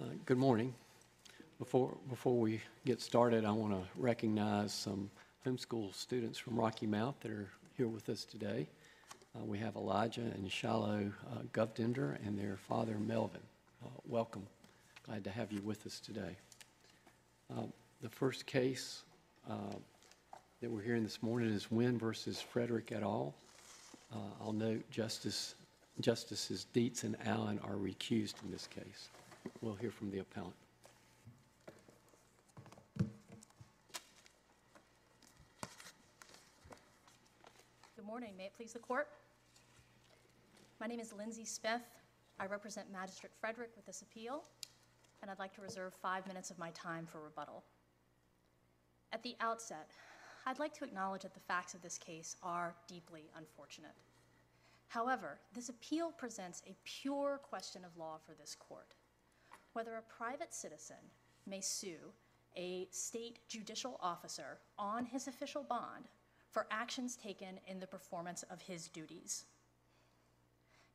Uh, Good morning. Before, before we get started, I want to recognize some homeschool students from Rocky Mount that are here with us today. Uh, We have Elijah and Shiloh uh, and their father Melvin. Uh, Welcome. Glad to have you with us today. Uh, The first case uh, that we're hearing this morning is Wynn versus Frederick et al. I'll note Justice, Justices Dietz and Allen are recused in this case. We'll hear from the appellant. Good morning. May it please the court? My name is Lindsay Smith. I represent Magistrate Frederick with this appeal, and I'd like to reserve five minutes of my time for rebuttal. At the outset, I'd like to acknowledge that the facts of this case are deeply unfortunate. However, this appeal presents a pure question of law for this court whether a private citizen may sue a state judicial officer on his official bond for actions taken in the performance of his duties.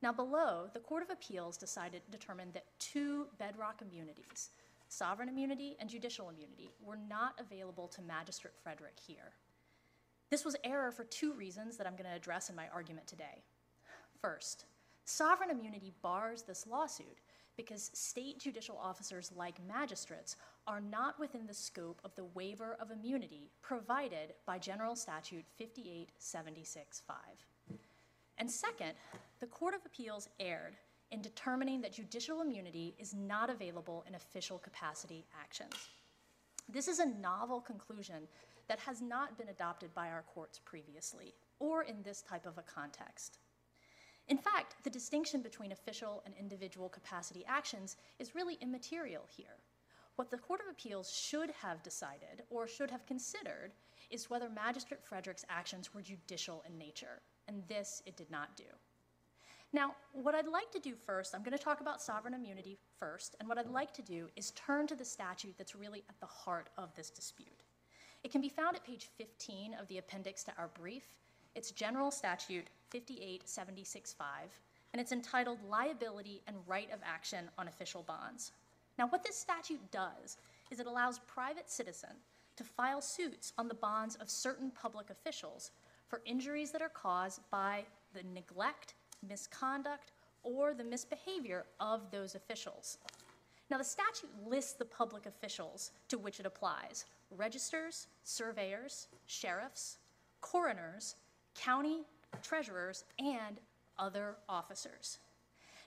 Now, below, the Court of Appeals decided determined that two bedrock immunities, sovereign immunity and judicial immunity, were not available to Magistrate Frederick here. This was error for two reasons that I'm going to address in my argument today. First, sovereign immunity bars this lawsuit because state judicial officers, like magistrates, are not within the scope of the waiver of immunity provided by General Statute 58765. And second, the Court of Appeals erred in determining that judicial immunity is not available in official capacity actions. This is a novel conclusion that has not been adopted by our courts previously, or in this type of a context. In fact, the distinction between official and individual capacity actions is really immaterial here. What the Court of Appeals should have decided or should have considered is whether Magistrate Frederick's actions were judicial in nature, and this it did not do. Now, what I'd like to do first, I'm going to talk about sovereign immunity first, and what I'd like to do is turn to the statute that's really at the heart of this dispute. It can be found at page 15 of the appendix to our brief. It's General Statute 58765, and it's entitled Liability and Right of Action on Official Bonds. Now, what this statute does is it allows private citizen to file suits on the bonds of certain public officials for injuries that are caused by the neglect, misconduct, or the misbehavior of those officials. Now, the statute lists the public officials to which it applies registers, surveyors, sheriffs, coroners, county treasurers, and other officers.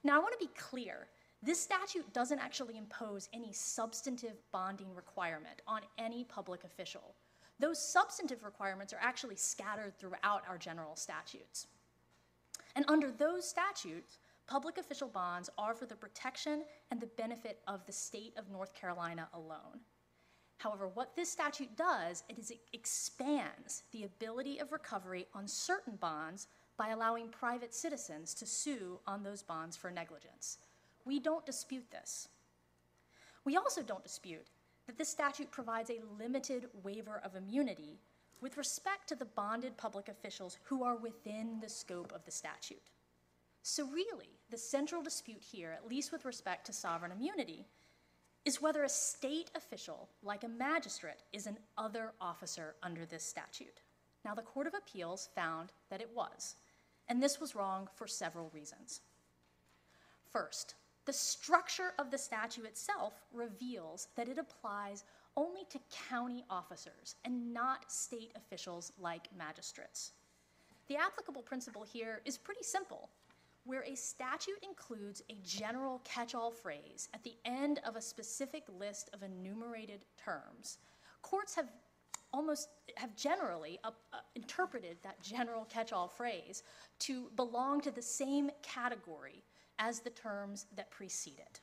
Now, I want to be clear this statute doesn't actually impose any substantive bonding requirement on any public official. Those substantive requirements are actually scattered throughout our general statutes. And under those statutes, public official bonds are for the protection and the benefit of the state of North Carolina alone. However, what this statute does is it expands the ability of recovery on certain bonds by allowing private citizens to sue on those bonds for negligence. We don't dispute this. We also don't dispute that this statute provides a limited waiver of immunity with respect to the bonded public officials who are within the scope of the statute. So, really, the central dispute here, at least with respect to sovereign immunity, is whether a state official, like a magistrate, is an other officer under this statute. Now, the Court of Appeals found that it was, and this was wrong for several reasons. First, the structure of the statute itself reveals that it applies only to county officers and not state officials like magistrates. The applicable principle here is pretty simple. Where a statute includes a general catch all phrase at the end of a specific list of enumerated terms, courts have almost have generally uh, uh, interpreted that general catch all phrase to belong to the same category as the terms that precede it.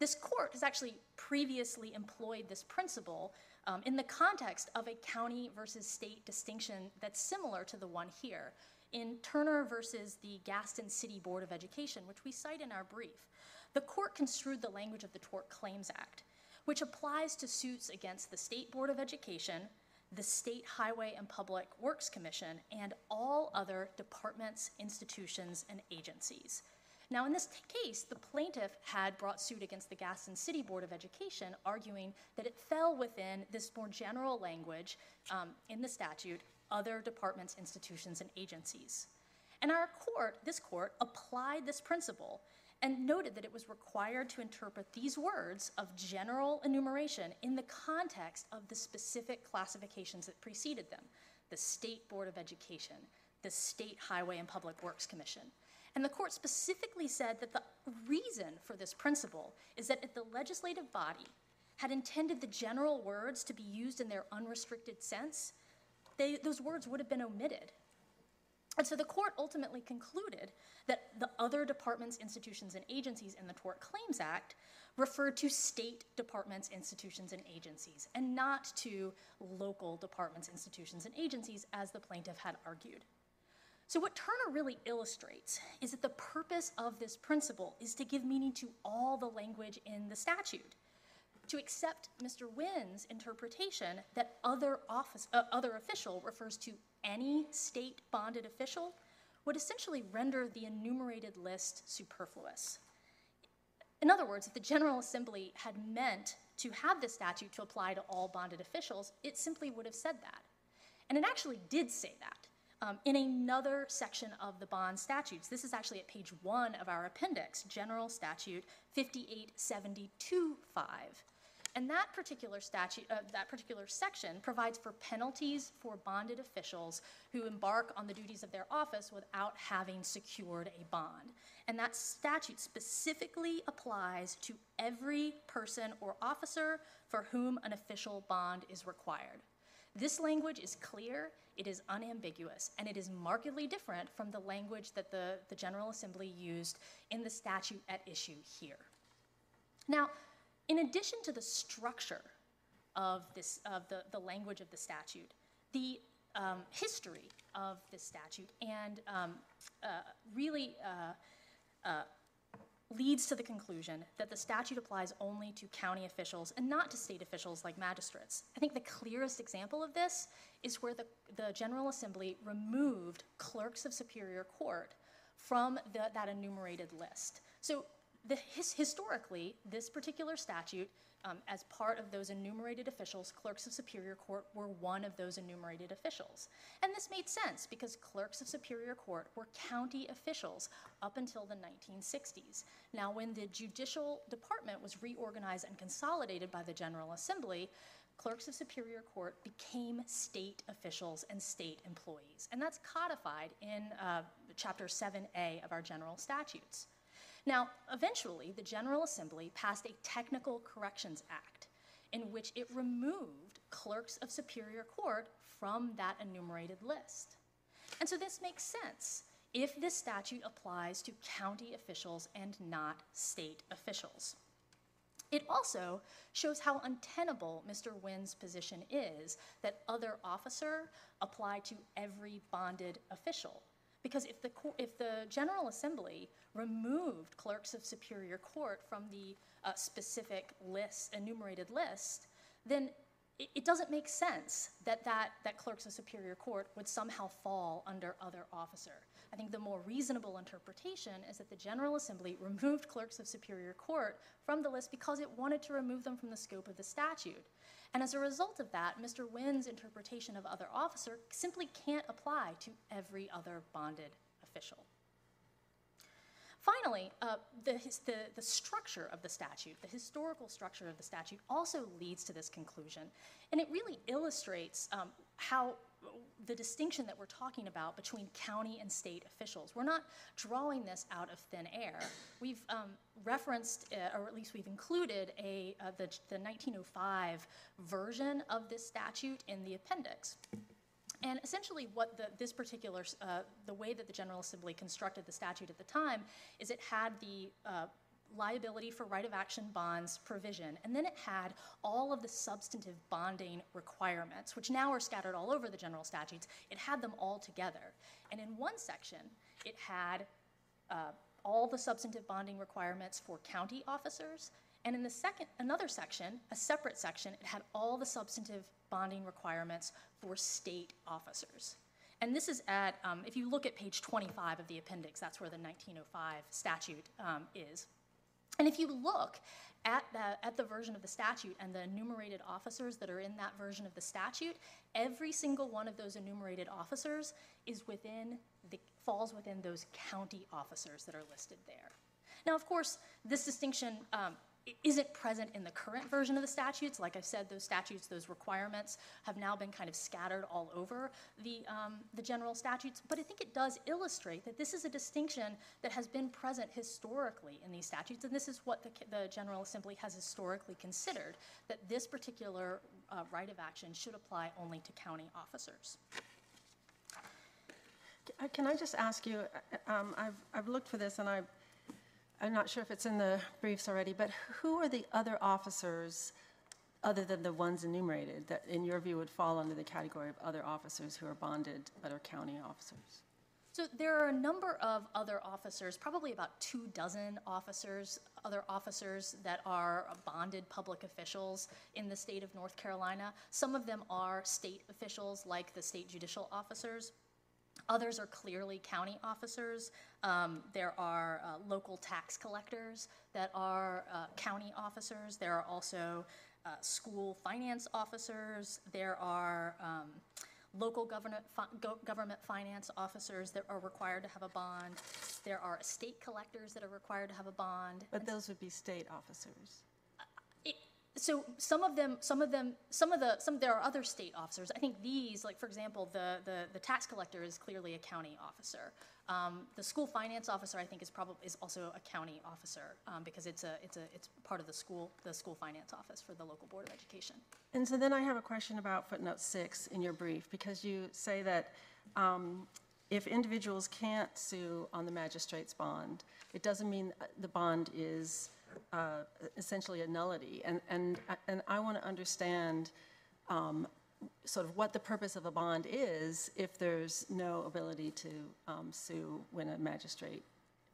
This court has actually previously employed this principle um, in the context of a county versus state distinction that's similar to the one here. In Turner versus the Gastonia City Board of Education, which we cite in our brief, the court construed the language of the Tort Claims Act, which applies to suits against the State Board of Education, the State Highway and Public Works Commission, and all other departments, institutions, and agencies. Now, in this case, the plaintiff had brought suit against the Gastonia City Board of Education, arguing that it fell within this more general language um, in the statute, other departments, institutions, and agencies. And our court, this court, applied this principle and noted that it was required to interpret these words of general enumeration in the context of the specific classifications that preceded them the State Board of Education, the State Highway and Public Works Commission. And the court specifically said that the reason for this principle is that if the legislative body had intended the general words to be used in their unrestricted sense, they, those words would have been omitted. And so the court ultimately concluded that the other departments, institutions, and agencies in the Tort Claims Act referred to state departments, institutions, and agencies, and not to local departments, institutions, and agencies, as the plaintiff had argued. So, what Turner really illustrates is that the purpose of this principle is to give meaning to all the language in the statute. To accept Mr. Wynn's interpretation that other office, uh, other official refers to any state bonded official would essentially render the enumerated list superfluous. In other words, if the General Assembly had meant to have this statute to apply to all bonded officials, it simply would have said that. And it actually did say that um, in another section of the bond statutes. This is actually at page one of our appendix, General Statute 58725. And that particular statute, uh, that particular section provides for penalties for bonded officials who embark on the duties of their office without having secured a bond. And that statute specifically applies to every person or officer for whom an official bond is required. This language is clear, it is unambiguous, and it is markedly different from the language that the, the General Assembly used in the statute at issue here. Now, in addition to the structure of, this, of the, the language of the statute, the um, history of this statute and um, uh, really uh, uh, leads to the conclusion that the statute applies only to county officials and not to state officials like magistrates. I think the clearest example of this is where the, the General Assembly removed clerks of Superior Court from the, that enumerated list. So the, his, historically, this particular statute, um, as part of those enumerated officials, clerks of Superior Court were one of those enumerated officials. And this made sense because clerks of Superior Court were county officials up until the 1960s. Now, when the Judicial Department was reorganized and consolidated by the General Assembly, clerks of Superior Court became state officials and state employees. And that's codified in uh, Chapter 7A of our general statutes. Now, eventually, the General Assembly passed a Technical Corrections Act in which it removed clerks of Superior Court from that enumerated list. And so this makes sense if this statute applies to county officials and not state officials. It also shows how untenable Mr. Wynn's position is that other officer apply to every bonded official. Because if the, if the General Assembly removed clerks of Superior Court from the uh, specific list, enumerated list, then it, it, doesn't make sense that, that that clerks of Superior Court would somehow fall under other officer. I think the more reasonable interpretation is that the General Assembly removed clerks of Superior Court from the list because it wanted to remove them from the scope of the statute. And as a result of that, Mr. Wynn's interpretation of other officer simply can't apply to every other bonded official. Finally, uh, the, the, the, structure of the statute, the historical structure of the statute, also leads to this conclusion. And it really illustrates um, how the distinction that we're talking about between county and state officials. We're not drawing this out of thin air. We've um, referenced, uh, or at least we've included, a, uh, the, the 1905 version of this statute in the appendix. And essentially, what the, this particular, uh, the way that the General Assembly constructed the statute at the time is it had the uh, liability for right of action bonds provision, and then it had all of the substantive bonding requirements, which now are scattered all over the general statutes. It had them all together. And in one section, it had uh, all the substantive bonding requirements for county officers, and in the second, another section, a separate section, it had all the substantive bonding requirements for state officers. And this is at, um, if you look at page 25 of the appendix, that's where the 1905 statute um, is. And if you look at the, at the version of the statute and the enumerated officers that are in that version of the statute, every single one of those enumerated officers is within the, falls within those county officers that are listed there. Now, of course, this distinction um, isn't present in the current version of the statutes. Like I said, those statutes, those requirements have now been kind of scattered all over the, um, the general statutes. But I think it does illustrate that this is a distinction that has been present historically in these statutes. And this is what the, the General Assembly has historically considered, that this particular uh, right of action should apply only to county officers. Can I just ask you, uh, um, I've, I've looked for this, and I, I'm not sure if it's in the briefs already, but who are the other officers, other than the ones enumerated, that in your view would fall under the category of other officers who are bonded, but are county officers? So there are a number of other officers, probably about two dozen officers, other officers that are bonded public officials in the state of North Carolina. Some of them are state officials, like the state judicial officers. Others are clearly county officers. Um, there are uh, local tax collectors that are uh, county officers. There are also uh, school finance officers. There are um, local government, fi- go- government finance officers that are required to have a bond. There are estate collectors that are required to have a bond. But those would be state officers. So some of them, some of them, some of the, some, there are other state officers. I think these, like, for example, the, the, the tax collector is clearly a county officer. Um, the school finance officer, I think, is probably, is also a county officer, um, because it's a, it's a, it's part of the school, the school finance office for the local board of education. And so then I have a question about footnote six in your brief, because you say that um, if individuals can't sue on the magistrate's bond, it doesn't mean uh, the bond is uh, essentially a nullity. And, and, and I want to understand um, sort of what the purpose of a bond is if there's no ability to um, sue when a magistrate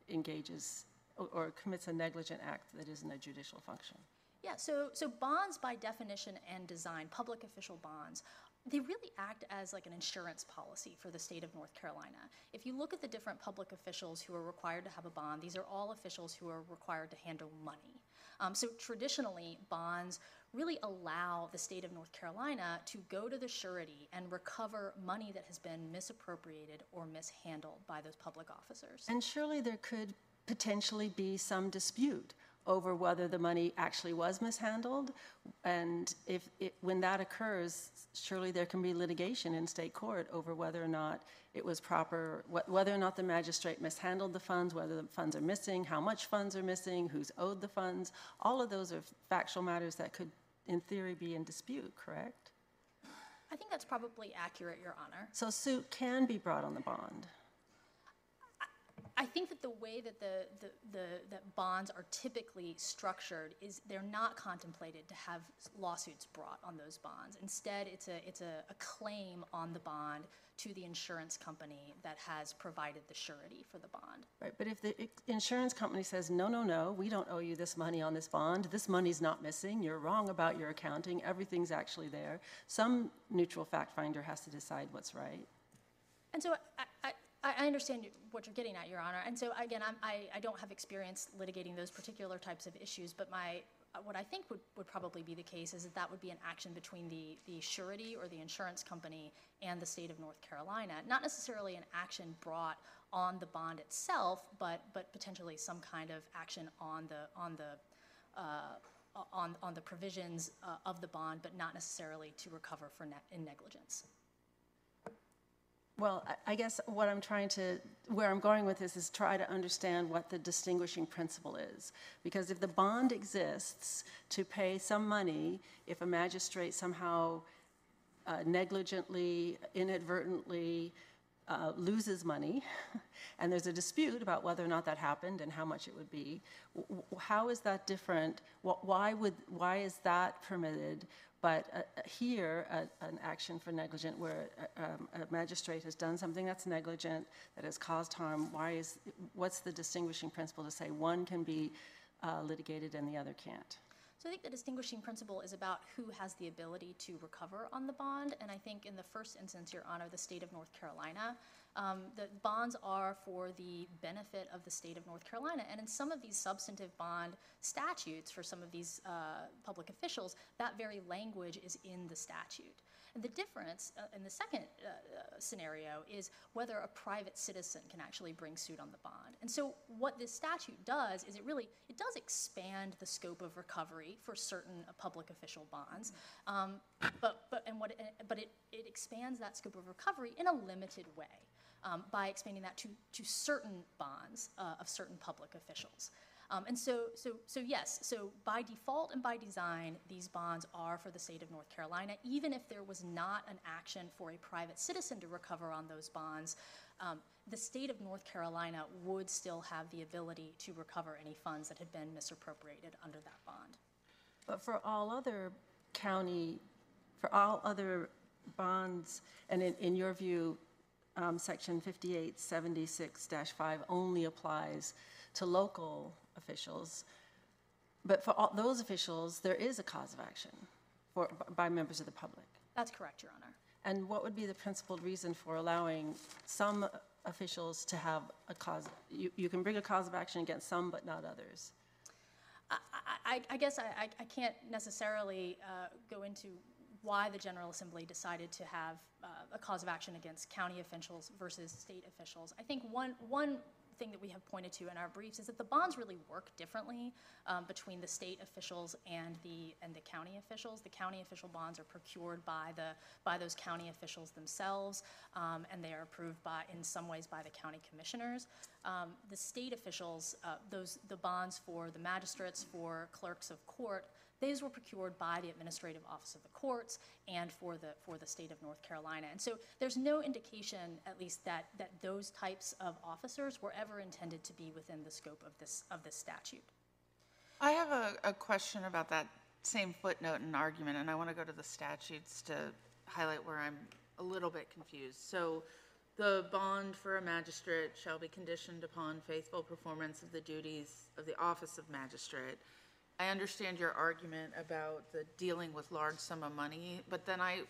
engages or- or commits a negligent act that isn't a judicial function. Yeah, so, so bonds by definition and design, public official bonds, they really act as like an insurance policy for the state of North Carolina. If you look at the different public officials who are required to have a bond, these are all officials who are required to handle money. Um, so traditionally, bonds really allow the state of North Carolina to go to the surety and recover money that has been misappropriated or mishandled by those public officers. And surely there could potentially be some dispute over whether the money actually was mishandled. And if, it- when that occurs, surely there can be litigation in state court over whether or not it was proper, wh- whether or not the magistrate mishandled the funds, whether the funds are missing, how much funds are missing, who's owed the funds. All of those are factual matters that could, in theory, be in dispute, correct? I think that's probably accurate, Your Honor. So suit can be brought on the bond. I think that the way that the, the, the, that bonds are typically structured is they're not contemplated to have lawsuits brought on those bonds. Instead, it's a, it's a, a claim on the bond to the insurance company that has provided the surety for the bond. Right, but if the insurance company says, no, no, no, we don't owe you this money on this bond, this money's not missing, you're wrong about your accounting, everything's actually there, some neutral fact finder has to decide what's right. And so I, I, I understand what you're getting at, Your Honor. And so again, I'm, I, I don't have experience litigating those particular types of issues, but my, uh, what I think would, would probably be the case is that that would be an action between the, the surety or the insurance company and the state of North Carolina. Not necessarily an action brought on the bond itself, but, but potentially some kind of action on the, on the, uh, on, on the provisions uh, of the bond, but not necessarily to recover for ne- in negligence. Well, I- guess what I'm trying to, where I'm going with this is try to understand what the distinguishing principle is. Because if the bond exists to pay some money, if a magistrate somehow uh, negligently, inadvertently uh, loses money, and there's a dispute about whether or not that happened and how much it would be, w- w- how is that different? Wh- Why would, why is that permitted, but uh, uh, here, a- an action for negligent where uh, um, a magistrate has done something that's negligent, that has caused harm, why is, what's the distinguishing principle to say one can be uh, litigated and the other can't? So I think the distinguishing principle is about who has the ability to recover on the bond. And I think in the first instance, Your Honor, the state of North Carolina, um, the bonds are for the benefit of the state of North Carolina. And in some of these substantive bond statutes for some of these uh, public officials, that very language is in the statute. And the difference uh, in the second uh, uh, scenario is whether a private citizen can actually bring suit on the bond. And so what this statute does is it really it does expand the scope of recovery for certain uh, public official bonds, um, but but and what it, but it it expands that scope of recovery in a limited way. Um, by expanding that to, to certain bonds uh, of certain public officials. Um, and so, so, so yes, so by default and by design, these bonds are for the state of North Carolina, even if there was not an action for a private citizen to recover on those bonds. Um, the state of North Carolina would still have the ability to recover any funds that had been misappropriated under that bond. But for all other county, for all other bonds, and in, in your view, um, section 5876-5 only applies to local officials. But for all those officials, there is a cause of action for, by members of the public. That's correct, Your Honor. And what would be the principled reason for allowing some officials to have a cause, you, you can bring a cause of action against some, but not others? I, I, I guess I, I- I can't necessarily uh, go into why the General Assembly decided to have uh, a cause of action against county officials versus state officials. I think one, one thing that we have pointed to in our briefs is that the bonds really work differently um, between the state officials and the, and the county officials. The county official bonds are procured by the, by those county officials themselves, um, and they are approved by, in some ways, by the county commissioners. Um, The state officials, uh, those, the bonds for the magistrates, for clerks of court, these were procured by the Administrative Office of the Courts and for the, for the state of North Carolina. And so there's no indication, at least, that, that those types of officers were ever intended to be within the scope of this, of this statute. I have a, a question about that same footnote and argument, and I want to go to the statutes to highlight where I'm a little bit confused. So the bond for a magistrate shall be conditioned upon faithful performance of the duties of the office of magistrate. I understand your argument about the dealing with large sum of money, but then I,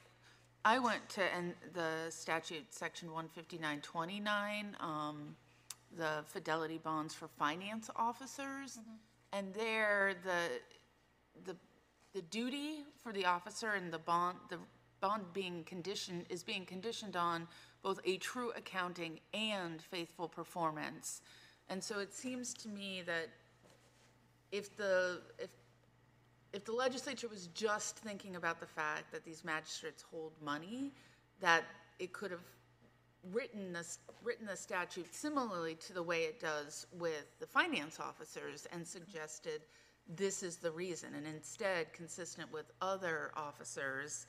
I went to, and the statute, section one fifty-nine twenty-nine, um, the fidelity bonds for finance officers. And there, the, the, the duty for the officer and the bond, the bond being conditioned, is being conditioned on both a true accounting and faithful performance. And so it seems to me that if the, if, if the legislature was just thinking about the fact that these magistrates hold money, that it could have written this, written the statute similarly to the way it does with the finance officers and suggested this is the reason, and instead, consistent with other officers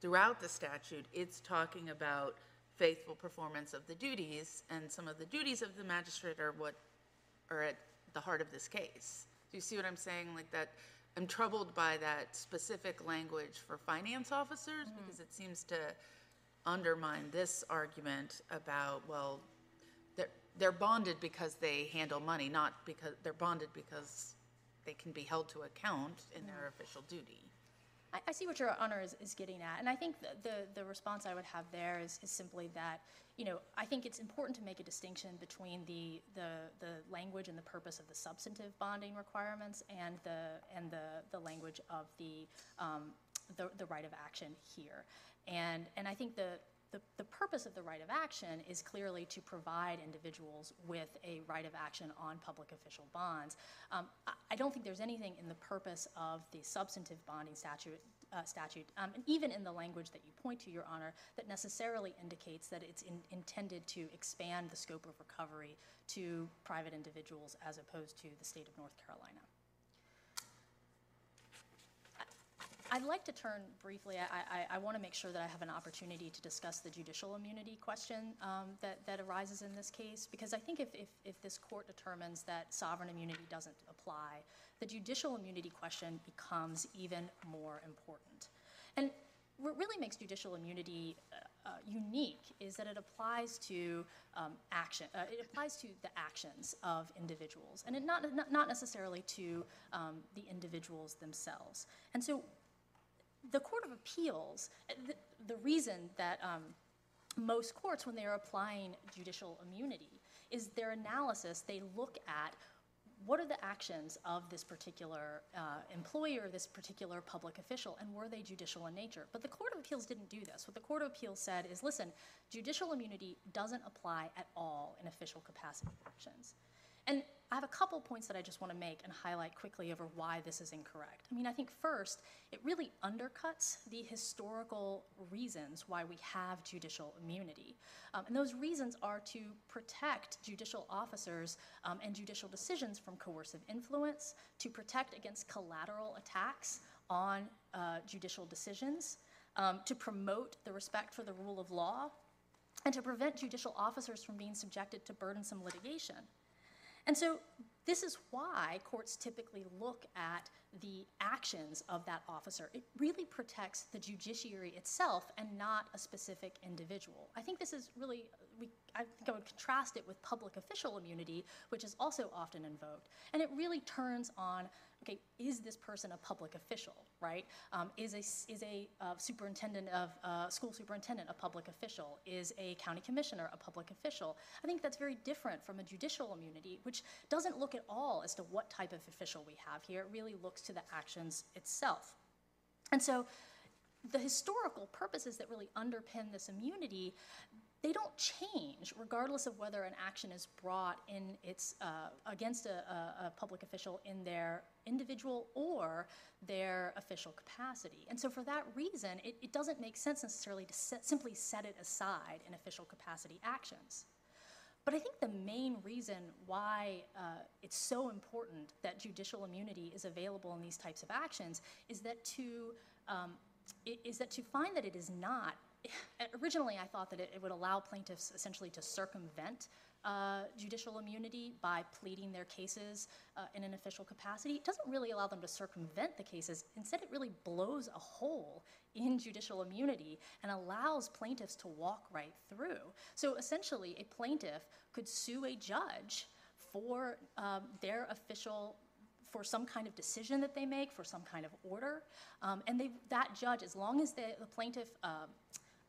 throughout the statute, it's talking about faithful performance of the duties, and some of the duties of the magistrate are what are at the heart of this case. Do you see what I'm saying? Like that, I'm troubled by that specific language for finance officers mm-hmm. because it seems to undermine this argument about, well, they're, they're bonded because they handle money, not because, they're bonded because they can be held to account in their mm-hmm. official duty. I, I see what your honor is, is getting at, and I think the, the, the response I would have there is, is simply that, you know, I think it's important to make a distinction between the, the, the language and the purpose of the substantive bonding requirements and the, and the, the language of the, um, the, the right of action here. And, and I think the, the, the purpose of the right of action is clearly to provide individuals with a right of action on public official bonds. Um, I, I don't think there's anything in the purpose of the substantive bonding statute, uh, statute, um, and even in the language that you point to, Your Honor, that necessarily indicates that it's in, intended to expand the scope of recovery to private individuals as opposed to the state of North Carolina. I'd like to turn briefly, I, I, I want to make sure that I have an opportunity to discuss the judicial immunity question um, that, that arises in this case, because I think if, if, if this court determines that sovereign immunity doesn't apply, the judicial immunity question becomes even more important. And what really makes judicial immunity uh, uh, unique is that it applies to um, action, uh, it applies to the actions of individuals, and it not, not- not necessarily to um, the individuals themselves. And so the Court of Appeals, uh, the, the reason that um, most courts, when they are applying judicial immunity, is their analysis, they look at what are the actions of this particular uh, employee or this particular public official, and were they judicial in nature? But the Court of Appeals didn't do this. What the Court of Appeals said is listen, judicial immunity doesn't apply at all in official capacity actions. And I have a couple points that I just want to make and highlight quickly over why this is incorrect. I mean, I think first, it really undercuts the historical reasons why we have judicial immunity. Um, and those reasons are to protect judicial officers um, and judicial decisions from coercive influence, to protect against collateral attacks on uh, judicial decisions, um, to promote the respect for the rule of law, and to prevent judicial officers from being subjected to burdensome litigation. And so this is why courts typically look at the actions of that officer. It really protects the judiciary itself and not a specific individual. I think this is really, we, I think I would contrast it with public official immunity, which is also often invoked. And it really turns on okay, is this person a public official, right? Um, is a, is a uh, superintendent of, uh, school superintendent a public official? Is a county commissioner a public official? I think that's very different from a judicial immunity, which doesn't look at all as to what type of official we have here. It really looks to the actions itself. And so the historical purposes that really underpin this immunity, they don't change regardless of whether an action is brought in its uh, against a, a, a public official in their individual or their official capacity. And so for that reason, it, it doesn't make sense necessarily to set, simply set it aside in official capacity actions. But I think the main reason why uh, it's so important that judicial immunity is available in these types of actions is that to um, is that to find that it is not. Originally, I thought that it, it would allow plaintiffs essentially to circumvent uh, judicial immunity by pleading their cases uh, in an official capacity. It doesn't really allow them to circumvent the cases. Instead, it really blows a hole in judicial immunity and allows plaintiffs to walk right through. So essentially, a plaintiff could sue a judge for um, their official for some kind of decision that they make, for some kind of order, um, and they, that judge, as long as the, the plaintiff um,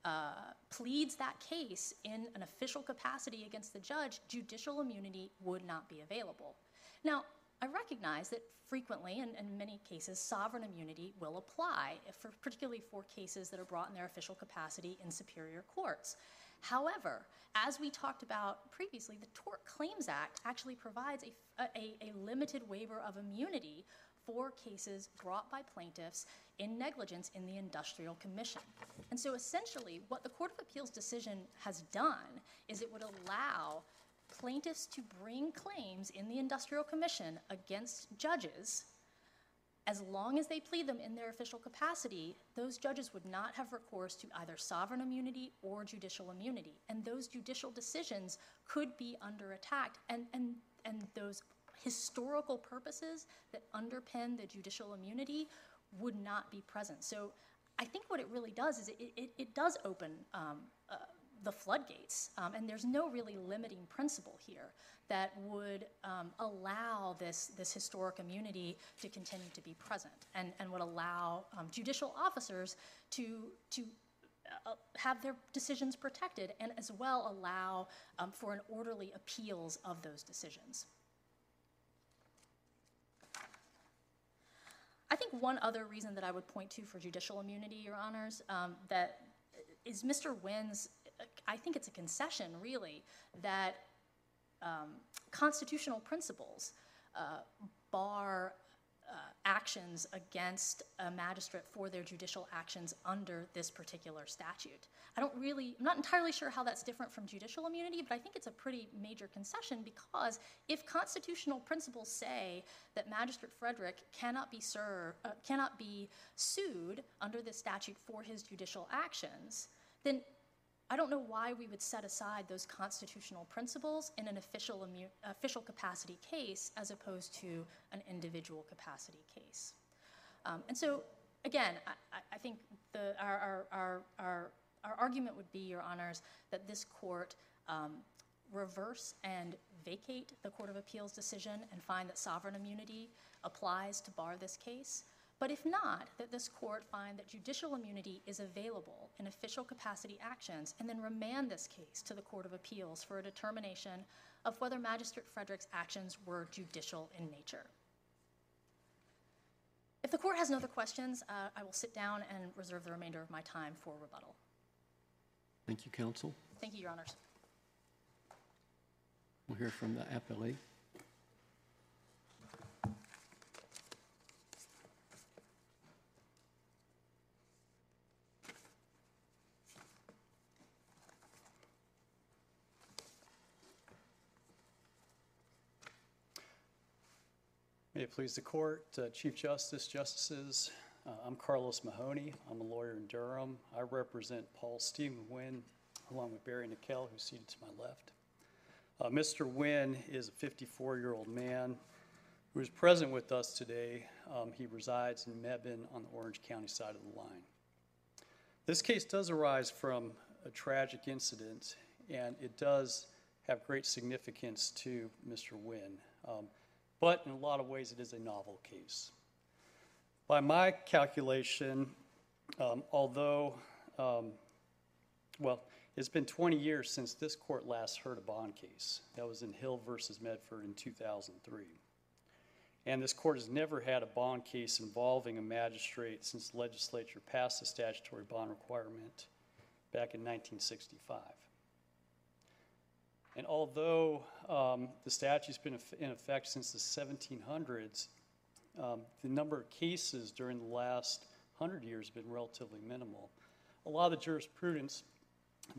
uh, pleads that case in an official capacity against the judge, judicial immunity would not be available. Now, I recognize that frequently, and in many cases, sovereign immunity will apply, for, particularly for cases that are brought in their official capacity in superior courts. However, as we talked about previously, the Tort Claims Act actually provides a, a, a limited waiver of immunity for cases brought by plaintiffs in negligence in the Industrial Commission. And so essentially, what the Court of Appeals decision has done is it would allow plaintiffs to bring claims in the Industrial Commission against judges as long as they plead them in their official capacity, those judges would not have recourse to either sovereign immunity or judicial immunity. And those judicial decisions could be under attack. And, and, and those historical purposes that underpin the judicial immunity would not be present. So I think what it really does is it, it, it does open um, uh, the floodgates. Um, and there's no really limiting principle here that would um, allow this, this historic immunity to continue to be present and, and would allow um, judicial officers to, to uh, have their decisions protected and as well allow um, for an orderly appeals of those decisions. I think one other reason that I would point to for judicial immunity, Your Honors, um, that is Mr. Wynn's, I think it's a concession, really, that um, constitutional principles uh, bar actions against a magistrate for their judicial actions under this particular statute. I don't really, I'm not entirely sure how that's different from judicial immunity, but I think it's a pretty major concession because if constitutional principles say that Magistrate Frederick cannot be served, uh, cannot be sued under this statute for his judicial actions, then I don't know why we would set aside those constitutional principles in an official, official capacity case as opposed to an individual capacity case. Um, and so, again, I, I- think the, our, our, our, our our argument would be, Your Honors, that this court um, reverse and vacate the Court of Appeals decision and find that sovereign immunity applies to bar this case. But if not, that this court find that judicial immunity is available in official capacity actions and then remand this case to the Court of Appeals for a determination of whether Magistrate Frederick's actions were judicial in nature. If the court has no other questions, uh, I will sit down and reserve the remainder of my time for rebuttal. Thank you, counsel. Thank you, Your Honors. We'll hear from the appellee. Please the court, uh, Chief Justice, Justices, uh, I'm Carlos Mahoney. I'm a lawyer in Durham. I represent Paul Stephen Wynn along with Barry Nakell, who's seated to my left. Uh, Mr. Wynn is a 54-year-old man who is present with us today. Um, He resides in Mebane on the Orange County side of the line. This case does arise from a tragic incident, and it does have great significance to Mr. Wynn. Um, But in a lot of ways, it is a novel case. By my calculation, um, although, um, well, it's been 20 years since this court last heard a bond case. That was in Hill versus Medford in 2003. And this court has never had a bond case involving a magistrate since the legislature passed the statutory bond requirement back in 1965. And although um, the statute's been in effect since the 1700s, um, the number of cases during the last 100 years have been relatively minimal. A lot of the jurisprudence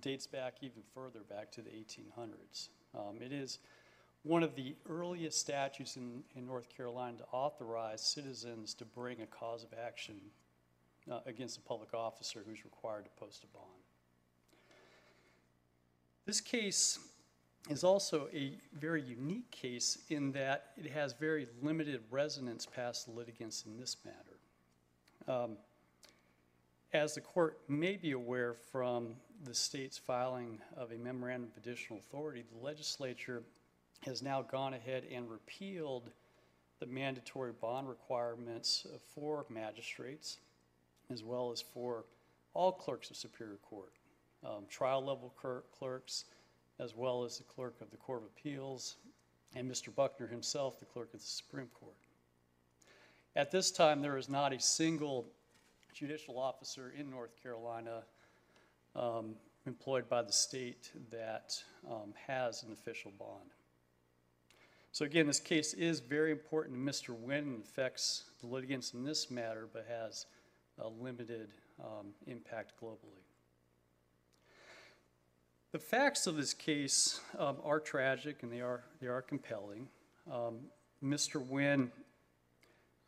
dates back even further, back to the 1800s. Um, It is one of the earliest statutes in, in North Carolina to authorize citizens to bring a cause of action uh, against a public officer who's required to post a bond. This case is also a very unique case in that it has very limited resonance past the litigants in this matter. Um, As the court may be aware from the state's filing of a memorandum of additional authority, the legislature has now gone ahead and repealed the mandatory bond requirements for magistrates as well as for all clerks of Superior Court, um, trial level clerk, clerks, as well as the clerk of the Court of Appeals, and Mr. Buckner himself, the clerk of the Supreme Court. At this time, there is not a single judicial officer in North Carolina um, employed by the state that um, has an official bond. So again, this case is very important to Mr. Wynn and affects the litigants in this matter, but has a limited um, impact globally. The facts of this case um, are tragic and they are, they are compelling. Um, Mr. Wynn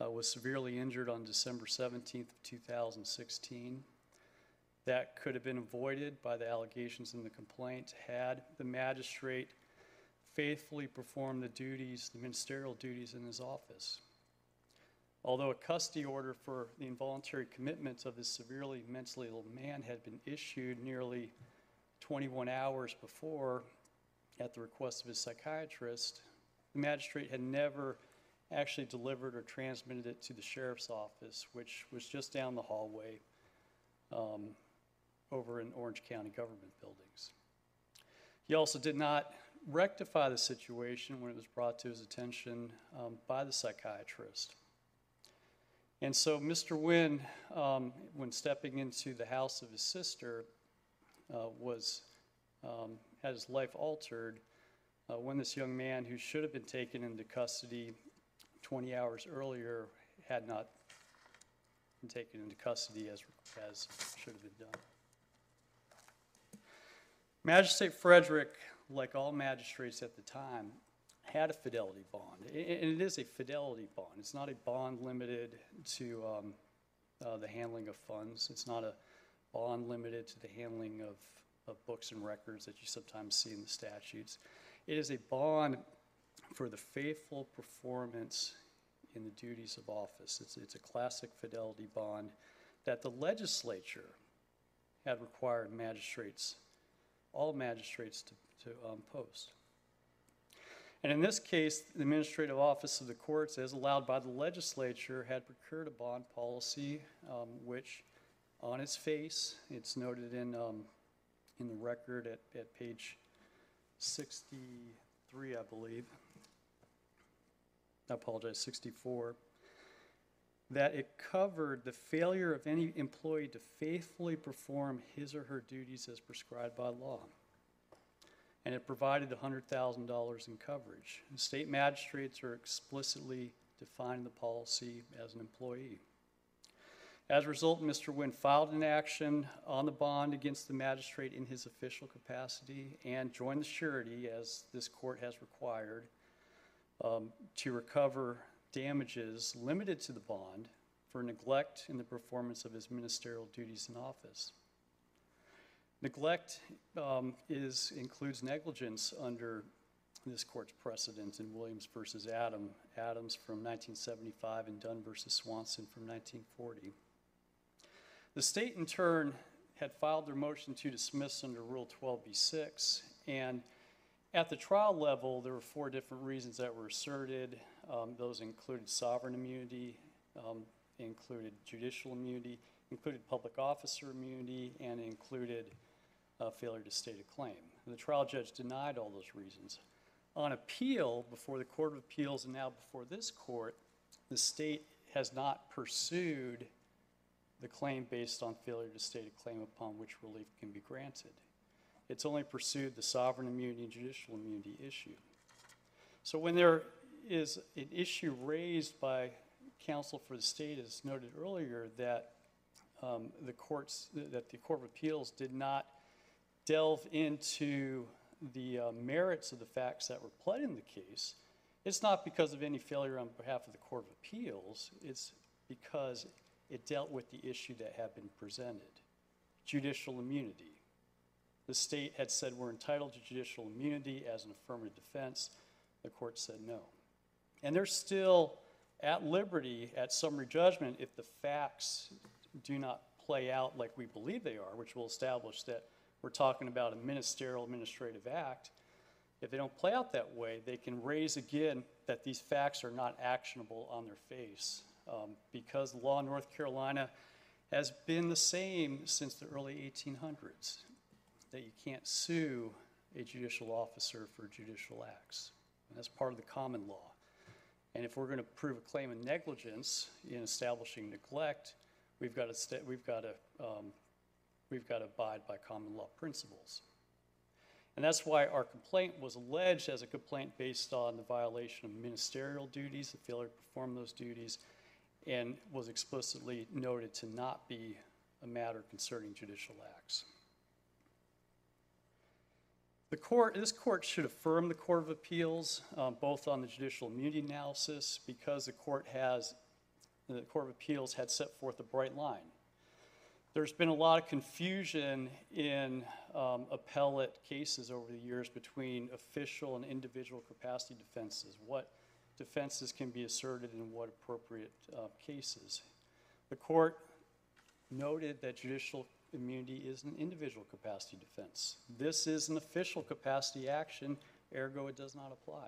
uh, was severely injured on December 17th of 2016. That could have been avoided by the allegations in the complaint had the magistrate faithfully performed the duties, the ministerial duties in his office. Although a custody order for the involuntary commitment of this severely mentally ill man had been issued nearly 21 hours before at the request of his psychiatrist, the magistrate had never actually delivered or transmitted it to the sheriff's office, which was just down the hallway um, over in Orange County government buildings. He also did not rectify the situation when it was brought to his attention um, by the psychiatrist. And so Mr. Wynn, um, when stepping into the house of his sister, uh, was um, had his life altered uh, when this young man, who should have been taken into custody 20 hours earlier, had not been taken into custody as as should have been done. Magistrate Frederick, like all magistrates at the time, had a fidelity bond. And it is a fidelity bond. It's not a bond limited to um, uh, the handling of funds. It's not a bond limited to the handling of, of books and records that you sometimes see in the statutes. It is a bond for the faithful performance in the duties of office. It's, it's a classic fidelity bond that the legislature had required magistrates, all magistrates to, to um, post. And in this case, the administrative office of the courts, as allowed by the legislature, had procured a bond policy, um, which on its face, it's noted in, um, in the record at, at page 63, I believe. I apologize, 64, that it covered the failure of any employee to faithfully perform his or her duties as prescribed by law. And it provided $100,000 in coverage. State magistrates are explicitly defining the policy as an employee. As a result, Mr. Wynn filed an action on the bond against the magistrate in his official capacity and joined the surety, as this court has required, um, to recover damages limited to the bond for neglect in the performance of his ministerial duties in office. Neglect um, is, includes negligence under this court's precedent in Williams versus Adam, Adams from 1975 and Dunn versus Swanson from 1940. The state, in turn, had filed their motion to dismiss under Rule 12b-6, and at the trial level, there were four different reasons that were asserted. Um, Those included sovereign immunity, um, included judicial immunity, included public officer immunity, and included uh, failure to state a claim. And the trial judge denied all those reasons. On appeal, before the Court of Appeals and now before this court, the state has not pursued the claim based on failure to state a claim upon which relief can be granted. It's only pursued the sovereign immunity and judicial immunity issue. So when there is an issue raised by counsel for the state, as noted earlier, that um, the courts, that the Court of Appeals did not delve into the uh, merits of the facts that were pled in the case, it's not because of any failure on behalf of the Court of Appeals, it's because it dealt with the issue that had been presented judicial immunity. The state had said we're entitled to judicial immunity as an affirmative defense. The court said no. And they're still at liberty at summary judgment if the facts do not play out like we believe they are, which will establish that we're talking about a ministerial administrative act. If they don't play out that way, they can raise again that these facts are not actionable on their face um, because the law in North Carolina has been the same since the early 1800s that you can't sue a judicial officer for judicial acts. And that's part of the common law. And if we're going to prove a claim of negligence in establishing neglect, we've got to, we've got to, um, we've got to abide by common law principles. And that's why our complaint was alleged as a complaint based on the violation of ministerial duties, the failure to perform those duties, and was explicitly noted to not be a matter concerning judicial acts. The court, this court should affirm the Court of Appeals, um, both on the judicial immunity analysis, because the court has, the Court of Appeals had set forth a bright line. There's been a lot of confusion in um, appellate cases over the years between official and individual capacity defenses. What defenses can be asserted in what appropriate uh, cases. The court noted that judicial immunity is an individual capacity defense. This is an official capacity action, ergo it does not apply.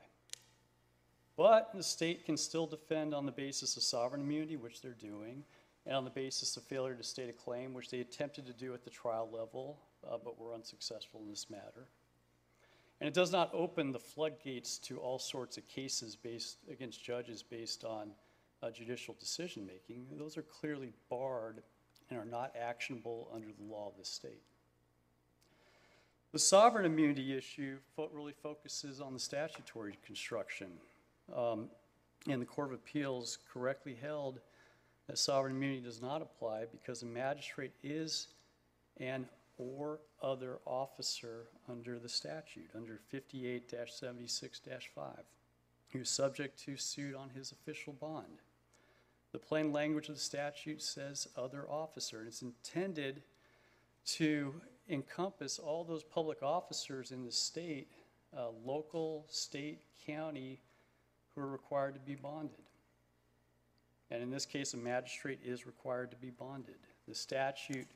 But the state can still defend on the basis of sovereign immunity, which they're doing, and on the basis of failure to state a claim, which they attempted to do at the trial level, uh, but were unsuccessful in this matter. And it does not open the floodgates to all sorts of cases based against judges based on uh, judicial decision making. Those are clearly barred and are not actionable under the law of the state. The sovereign immunity issue fo- really focuses on the statutory construction. Um, and the Court of Appeals correctly held that sovereign immunity does not apply because a magistrate is an or other officer under the statute, under 58-76-5, who's subject to suit on his official bond. The plain language of the statute says other officer, and it's intended to encompass all those public officers in the state, uh, local, state, county, who are required to be bonded. And in this case, a magistrate is required to be bonded. The statute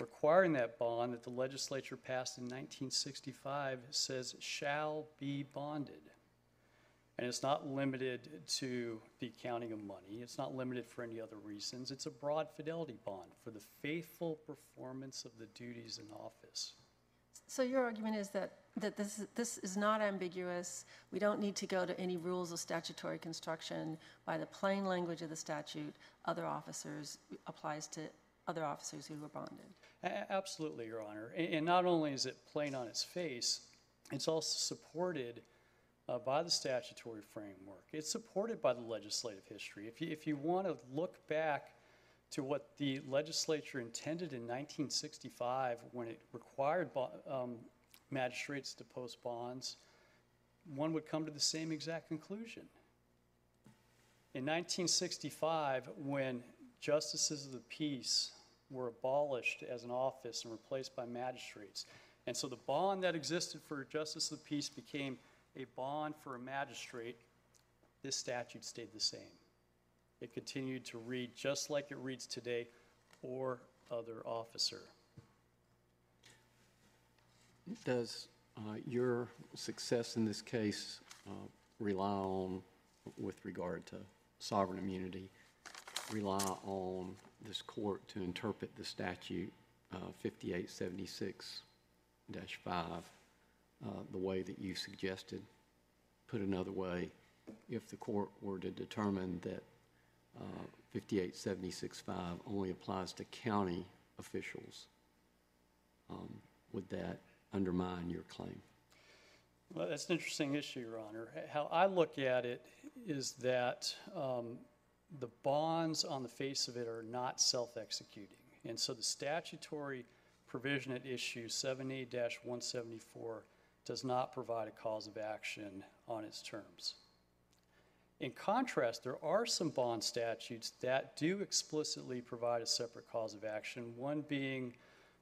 requiring that bond that the legislature passed in 1965 says shall be bonded. And it's not limited to the accounting of money. It's not limited for any other reasons. It's a broad fidelity bond for the faithful performance of the duties in office. So your argument is that, that this, this is not ambiguous, we don't need to go to any rules of statutory construction. By the plain language of the statute, other officers, applies to other officers who were bonded. A- Absolutely, Your Honor. And not only is it plain on its face, it's also supported uh, by the statutory framework. It's supported by the legislative history. If you, if you want to look back to what the legislature intended in 1965 when it required bo- um, magistrates to post bonds, one would come to the same exact conclusion. In 1965, when justices of the peace were abolished as an office and replaced by magistrates, and so the bond that existed for justice of the peace became a bond for a magistrate, this statute stayed the same. It continued to read just like it reads today, or other officer. Does uh, your success in this case uh, rely on, with regard to sovereign immunity, rely on this court to interpret the statute uh, 5876-5 uh, the way that you suggested? Put another way, if the court were to determine that uh, 5876-5 only applies to county officials, um, would that undermine your claim? Well, that's an interesting issue, Your Honor. How I look at it is that um, the bonds on the face of it are not self-executing. And so the statutory provision at issue 7A-174 does not provide a cause of action on its terms. In contrast, there are some bond statutes that do explicitly provide a separate cause of action, one being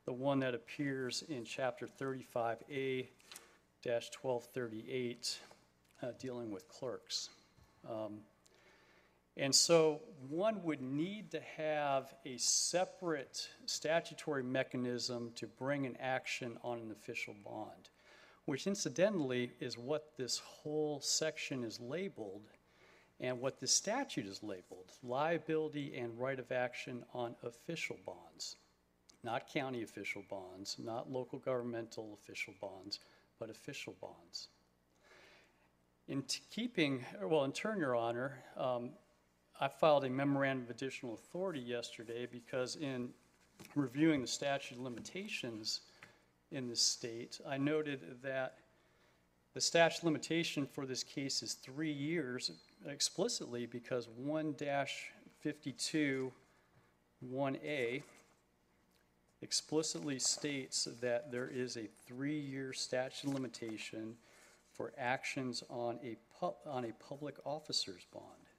the one that appears in Chapter 35A dash 1238, uh, dealing with clerks. Um, And so one would need to have a separate statutory mechanism to bring an action on an official bond, which incidentally is what this whole section is labeled and what the statute is labeled, liability and right of action on official bonds not county official bonds, not local governmental official bonds, but official bonds. In keeping, well, in turn, Your Honor, um, I filed a memorandum of additional authority yesterday because in reviewing the statute of limitations in this state, I noted that the statute limitation for this case is three years explicitly because 1 52 1A explicitly states that there is a three-year statute of limitation for actions on a on a public officer's bond.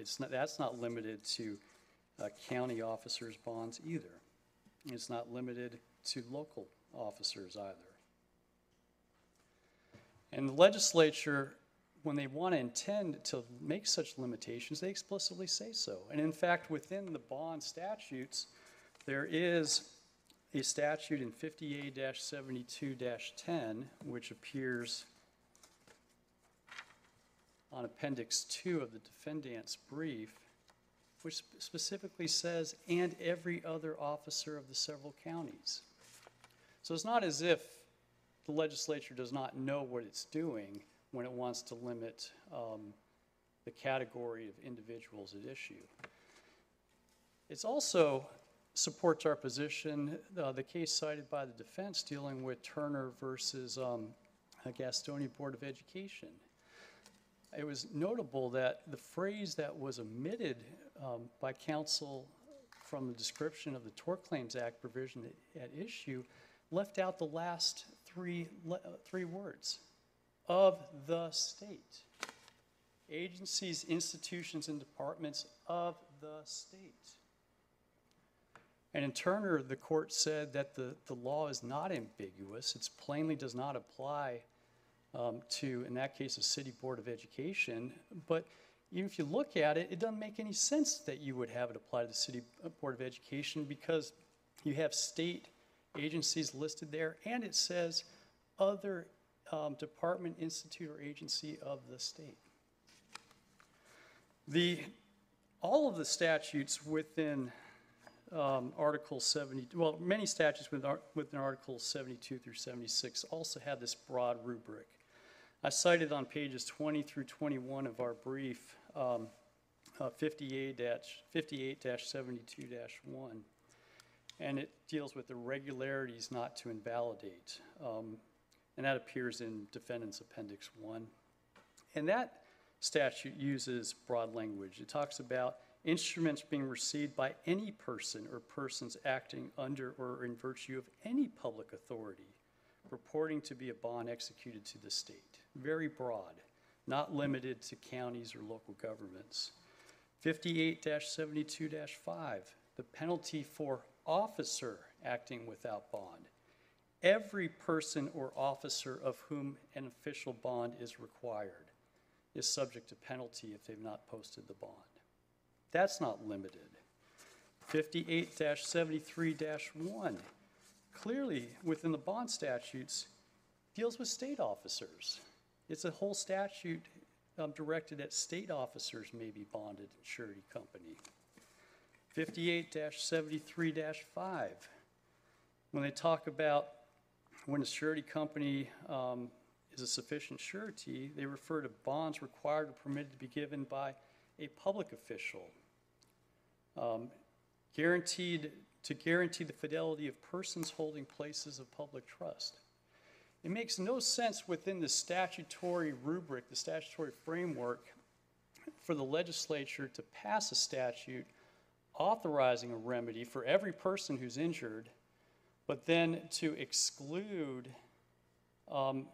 It's not, that's not limited to uh, county officers' bonds either. It's not limited to local officers either. And the legislature, when they want to intend to make such limitations, they explicitly say so. And in fact, within the bond statutes, there is a statute in 58-72-10, which appears on Appendix 2 of the defendant's brief, which specifically says, "and every other officer of the several counties." So it's not as if the legislature does not know what it's doing when it wants to limit um, the category of individuals at issue. It's also supports our position, uh, the case cited by the defense dealing with Turner versus um, Gastonia Board of Education. It was notable that the phrase that was omitted um, by counsel from the description of the Tort Claims Act provision at, at issue left out the last three, uh, three words of the state. Agencies, institutions, and departments of the state. And in Turner, the court said that the, the law is not ambiguous. It plainly does not apply um, to, in that case, a city board of education. But even if you look at it, it doesn't make any sense that you would have it apply to the city uh, board of education because You have state agencies listed there, and it says other um, department, institute, or agency of the state. The, all of the statutes within um, Article 70, well, many statutes within, within Articles 72 through 76 also have this broad rubric. I cited on pages 20 through 21 of our brief, um, uh, 58 dash, 58 dash 72 dash 1. And it deals with irregularities not to invalidate. Um, and that appears in Defendant's Appendix 1. And that statute uses broad language. It talks about instruments being received by any person or persons acting under or in virtue of any public authority purporting to be a bond executed to the state. Very broad, not limited to counties or local governments. 58-72-5, the penalty for officer acting without bond. Every person or officer of whom an official bond is required is subject to penalty if they've not posted the bond. That's not limited. 58-73-1, clearly within the bond statutes, deals with state officers. It's a whole statute um, directed at state officers may be bonded in surety company. 58-73-5, when they talk about when a surety company um, is a sufficient surety, they refer to bonds required or permitted to be given by a public official. Um, Guaranteed, to guarantee the fidelity of persons holding places of public trust. It makes no sense within the statutory rubric, the statutory framework, for the legislature to pass a statute authorizing a remedy for every person who's injured, but then to exclude um,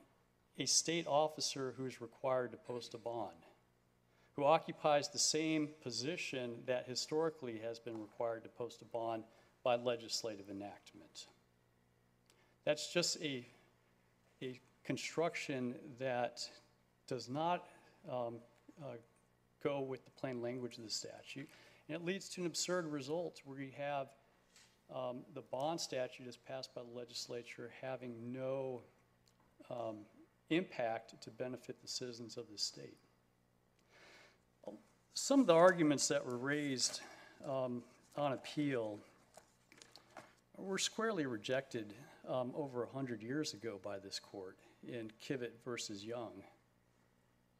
a state officer who's required to post a bond, who occupies the same position that historically has been required to post a bond by legislative enactment. That's just a, a construction that does not um, uh, go with the plain language of the statute. And it leads to an absurd result where you have um, the bond statute as passed by the legislature having no um, impact to benefit the citizens of the state. Some of the arguments that were raised um, on appeal were squarely rejected um, over 100 years ago by this court in Kivett versus Young.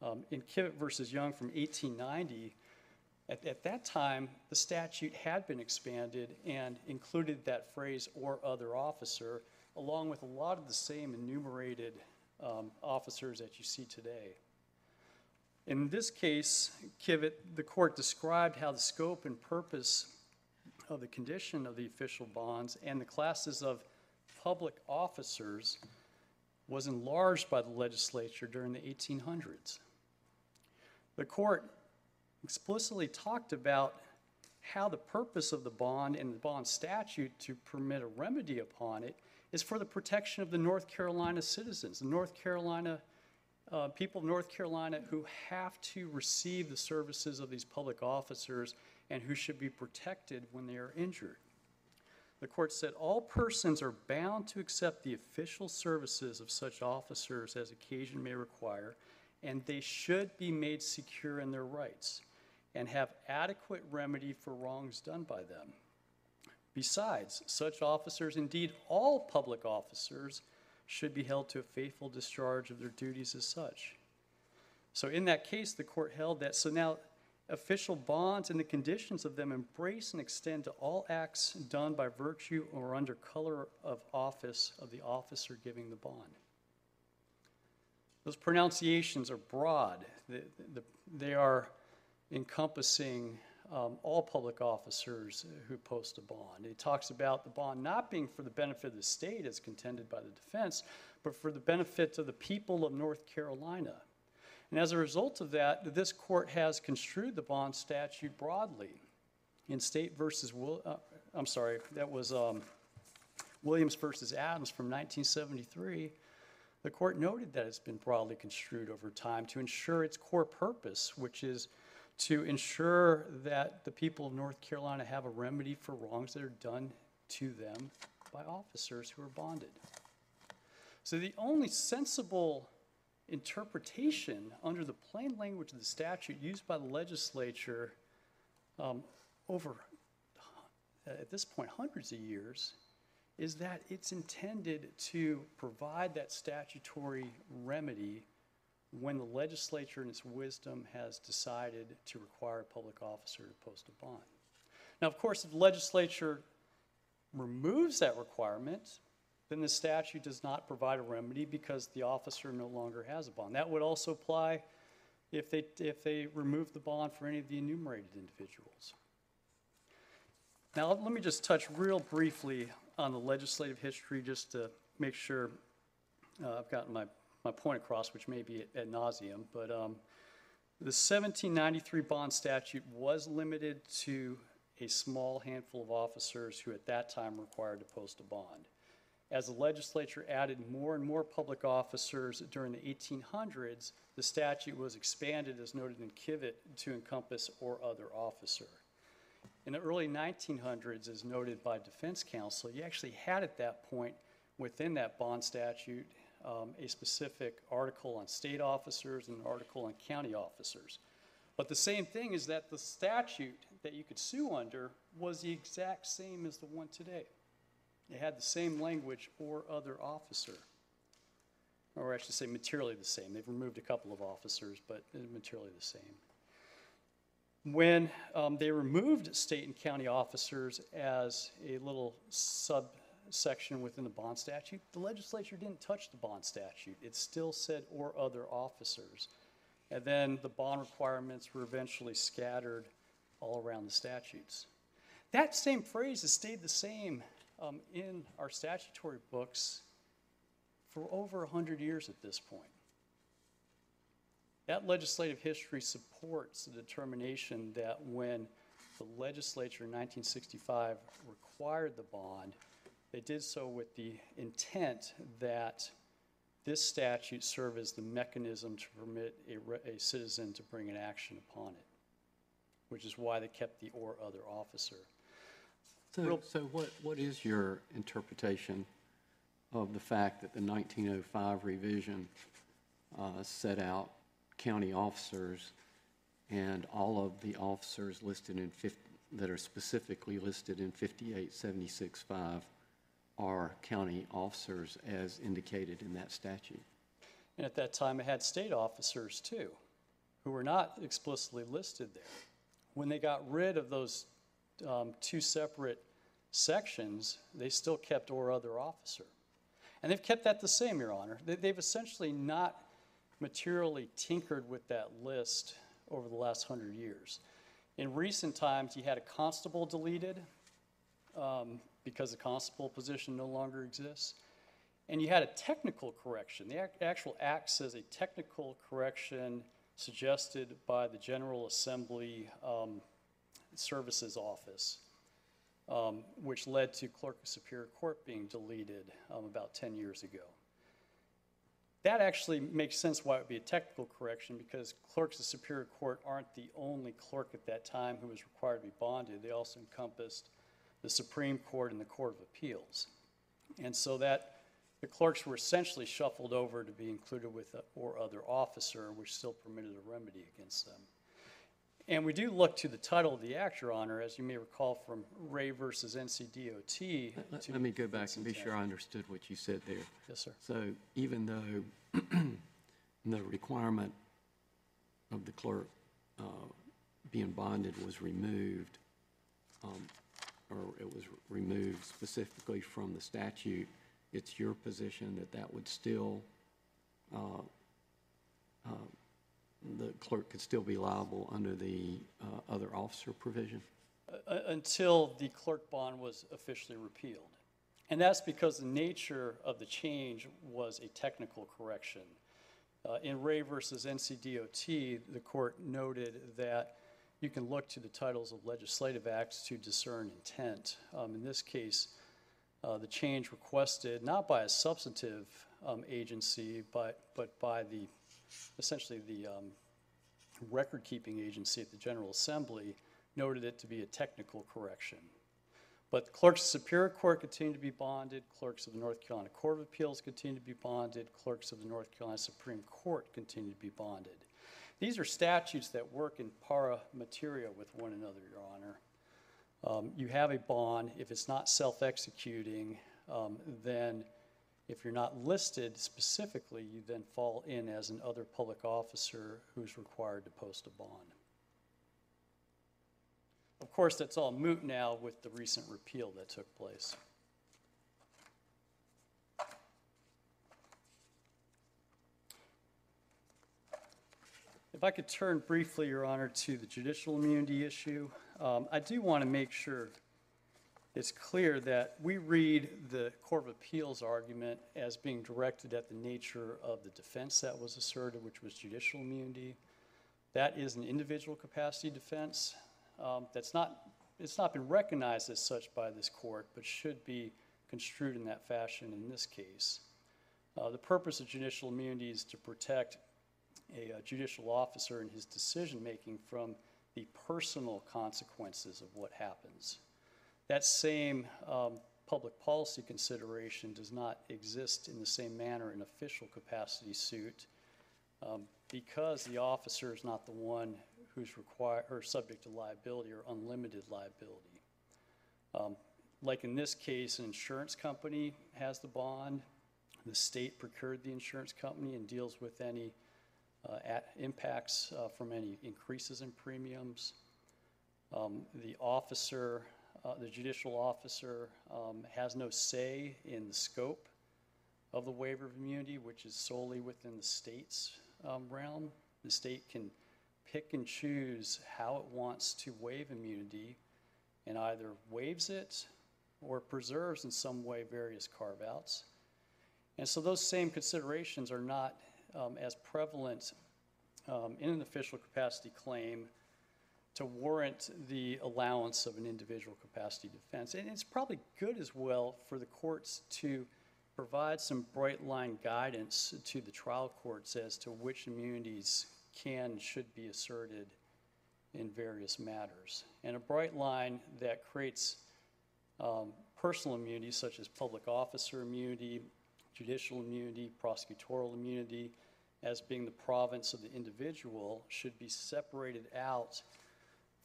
Um, in Kivett versus Young from 1890, at, at that time, the statute had been expanded and included that phrase or other officer, along with a lot of the same enumerated um, officers that you see today. In this case, Kivett, the court described how the scope and purpose of the condition of the official bonds and the classes of public officers was enlarged by the legislature during the 1800s. The court explicitly talked about how the purpose of the bond and the bond statute to permit a remedy upon it is for the protection of the North Carolina citizens, the North Carolina uh, people of North Carolina who have to receive the services of these public officers and who should be protected when they are injured. The court said all persons are bound to accept the official services of such officers as occasion may require, and they should be made secure in their rights and have adequate remedy for wrongs done by them. Besides, such officers, indeed all public officers, should be held to a faithful discharge of their duties as such. So, in that case, the court held that so now official bonds and the conditions of them embrace and extend to all acts done by virtue or under color of office of the officer giving the bond. Those pronunciations are broad, they, they are encompassing um, all public officers who post a bond. It talks about the bond not being for the benefit of the state as contended by the defense, but for the benefit of the people of North Carolina. And as a result of that, this court has construed the bond statute broadly. In State versus, Will, uh, I'm sorry, that was um, Williams versus Adams from 1973. The court noted that it's been broadly construed over time to ensure its core purpose, which is to ensure that the people of North Carolina have a remedy for wrongs that are done to them by officers who are bonded. So the only sensible interpretation under the plain language of the statute used by the legislature um, over, uh, at this point, hundreds of years, is that it's intended to provide that statutory remedy when the legislature in its wisdom has decided to require a public officer to post a bond. Now, of course, if the legislature removes that requirement, then the statute does not provide a remedy because the officer no longer has a bond. That would also apply if they, if they remove the bond for any of the enumerated individuals. Now, let me just touch real briefly on the legislative history, just to make sure uh, I've gotten my, my point across, which may be ad nauseum, but um, the 1793 bond statute was limited to a small handful of officers who at that time required to post a bond. As the legislature added more and more public officers during the 1800s, the statute was expanded, as noted in Kivett, to encompass or other officer. In the early 1900s, as noted by defense counsel, you actually had at that point within that bond statute um, a specific article on state officers and an article on county officers. But the same thing is that the statute that you could sue under was the exact same as the one today. It had the same language or other officer. Or I should say materially the same. They've removed a couple of officers, but materially the same. When um, they removed state and county officers as a little subsection within the bond statute, the legislature didn't touch the bond statute. It still said or other officers. And then the bond requirements were eventually scattered all around the statutes. That same phrase has stayed the same um, in our statutory books for over 100 years at this point. That legislative history supports the determination that when the legislature in 1965 required the bond, they did so with the intent that this statute serve as the mechanism to permit a, a citizen to bring an action upon it, which is why they kept the or other officer. So, so what, what is your interpretation of the fact that the 1905 revision uh, set out county officers and all of the officers listed in 50, that are specifically listed in 58765 are county officers as indicated in that statute? And at that time, it had state officers too, who were not explicitly listed there. When they got rid of those um, two separate sections, they still kept or other officer. And they've kept that the same, Your Honor. They, they've essentially not materially tinkered with that list over the last hundred years. In recent times, you had a constable deleted um, because the constable position no longer exists. And you had a technical correction. The ac- actual act says a technical correction suggested by the General Assembly um, Services Office, um, which led to Clerk of Superior Court being deleted um, about 10 years ago. That actually makes sense why it would be a technical correction because clerks of Superior Court aren't the only clerk at that time who was required to be bonded. They also encompassed the Supreme Court and the Court of Appeals. And so that the clerks were essentially shuffled over to be included with a or other officer, which still permitted a remedy against them. And we do look to the title of the act, Your Honor, as you may recall from Ray versus NCDOT. Let let me go back and be sure I understood what you said there. Yes, sir. So even though the requirement of the clerk uh, being bonded was removed, um, or it was removed specifically from the statute, it's your position that that would still, uh, uh, the clerk could still be liable under the uh, other officer provision? Uh, until the clerk bond was officially repealed. And that's because the nature of the change was a technical correction. Uh, In Ray versus NCDOT, the court noted that you can look to the titles of legislative acts to discern intent. Um, In this case, uh, the change requested not by a substantive um, agency, but, but by the, essentially the um, record-keeping agency at the General Assembly noted it to be a technical correction. But clerks of Superior Court continue to be bonded, clerks of the North Carolina Court of Appeals continue to be bonded, clerks of the North Carolina Supreme Court continue to be bonded. These are statutes that work in pari materia with one another, Your Honor. Um, You have a bond, if it's not self-executing, um, then if you're not listed specifically, you then fall in as an other public officer who's required to post a bond. Of course, that's all moot now with the recent repeal that took place. If I could turn briefly, Your Honor, to the judicial immunity issue, um, I do want to make sure it's clear that we read the Court of Appeals argument as being directed at the nature of the defense that was asserted, which was judicial immunity. That is an individual capacity defense. Um, That's not, it's not been recognized as such by this court, but should be construed in that fashion in this case. Uh, The purpose of judicial immunity is to protect a uh, judicial officer in his decision-making from the personal consequences of what happens. That same um, public policy consideration does not exist in the same manner in official capacity suit um, because the officer is not the one who's required, or subject to liability or unlimited liability. Um, Like in this case, an insurance company has the bond, the state procured the insurance company and deals with any uh, impacts uh, from any increases in premiums. Um, The officer, uh, the judicial officer um, has no say in the scope of the waiver of immunity, which is solely within the state's um, realm. The state can pick and choose how it wants to waive immunity and either waives it or preserves in some way various carve-outs. And so those same considerations are not um, as prevalent um, in an official capacity claim to warrant the allowance of an individual capacity defense. And it's probably good as well for the courts to provide some bright line guidance to the trial courts as to which immunities can should be asserted in various matters. And a bright line that creates um, personal immunity, such as public officer immunity, judicial immunity, prosecutorial immunity, as being the province of the individual, should be separated out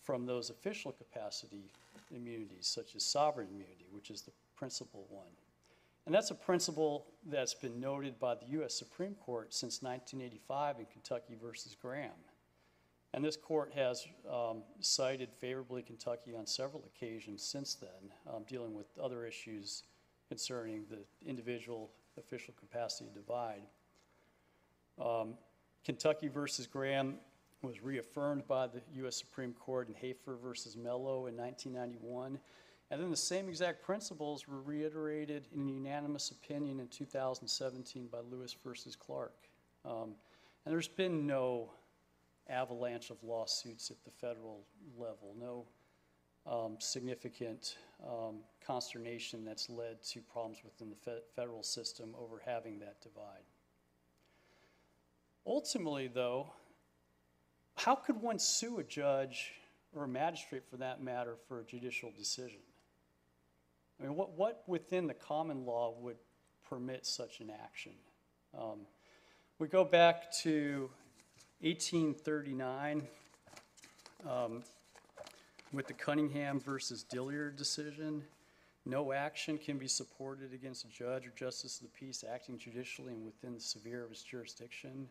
from those official capacity immunities, such as sovereign immunity, which is the principal one. And that's a principle that's been noted by the U.S. Supreme Court since 1985 in Kentucky versus Graham. And this court has um, cited favorably Kentucky on several occasions since then, um, dealing with other issues concerning the individual official capacity divide. Um, Kentucky versus Graham was reaffirmed by the U.S. Supreme Court in Hafer versus Melo in 1991. And then the same exact principles were reiterated in a unanimous opinion in 2017 by Lewis versus Clarke. Um, and there's been no avalanche of lawsuits at the federal level, no um, significant um, consternation that's led to problems within the fe- federal system over having that divide. Ultimately, though, how could one sue a judge or a magistrate for that matter for a judicial decision? I mean, what, what within the common law would permit such an action? Um, we go back to 1839 um, with the Cunningham versus Dillard decision. No action can be supported against a judge or justice of the peace acting judicially and within the severe of his jurisdiction.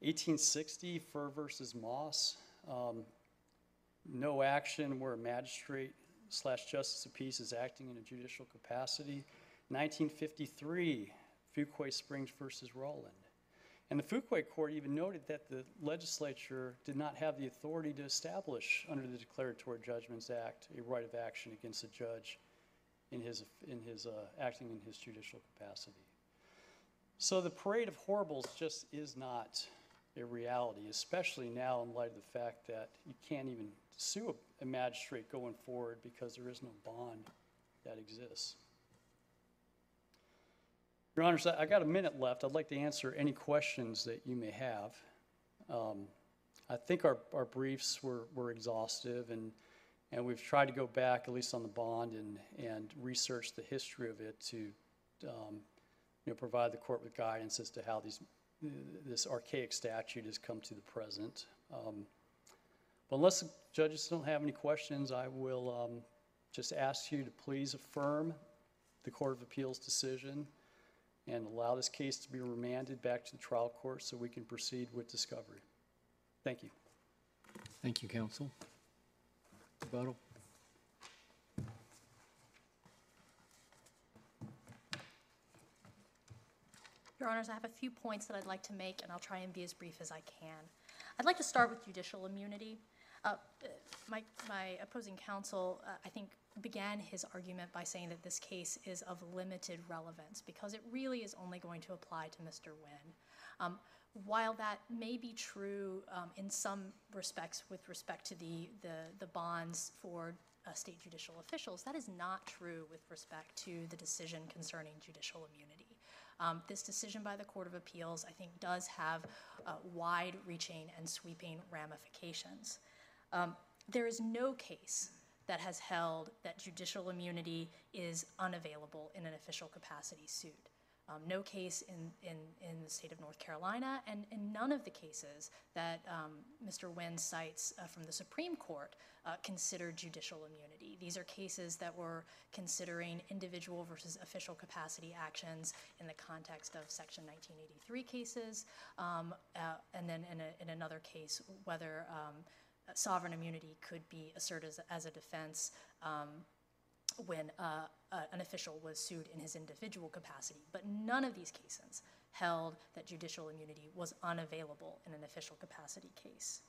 1860, Furr versus Moss. Um, no action where a magistrate slash justice of peace is acting in a judicial capacity. 1953, Fuquay Springs versus Rowland. And the Fuquay Court even noted that the legislature did not have the authority to establish under the Declaratory Judgments Act a right of action against a judge in his, in his uh, acting in his judicial capacity. So the parade of horribles just is not a reality, especially now in light of the fact that you can't even sue a, magistrate going forward because there is no bond that exists. Your Honors, I I got a minute left. I'd like to answer any questions that you may have. Um, I think our, our briefs were, were exhaustive, and And we've tried to go back, at least on the bond, and, and research the history of it to, um, you know, provide the court with guidance as to how these, this archaic statute has come to the present. Um, But unless the judges don't have any questions, I will um, just ask you to please affirm the Court of Appeals decision and allow this case to be remanded back to the trial court so we can proceed with discovery. Thank you. Thank you, counsel. Rebuttal? Honors, I have a few points that I'd like to make, and I'll try and be as brief as I can. I'd like to start with judicial immunity. Uh, My my opposing counsel, uh, I think, began his argument by saying that this case is of limited relevance because it really is only going to apply to Mr. Wynn. Um, While that may be true um, in some respects with respect to the the the bonds for uh, state judicial officials, that is not true with respect to the decision concerning judicial immunity. Um, This decision by the Court of Appeals, I think, does have uh, wide-reaching and sweeping ramifications. Um, There is no case that has held that judicial immunity is unavailable in an official capacity suit. Um, No case in, in, in the state of North Carolina, and in none of the cases that um, Mr. Wynn cites uh, from the Supreme Court uh, considered judicial immunity. These are cases that were considering individual versus official capacity actions in the context of Section 1983 cases, um, uh, and then in, a, in another case, whether um, sovereign immunity could be asserted as, as a defense um, when uh, uh, an official was sued in his individual capacity. But none of these cases held that judicial immunity was unavailable in an official capacity case.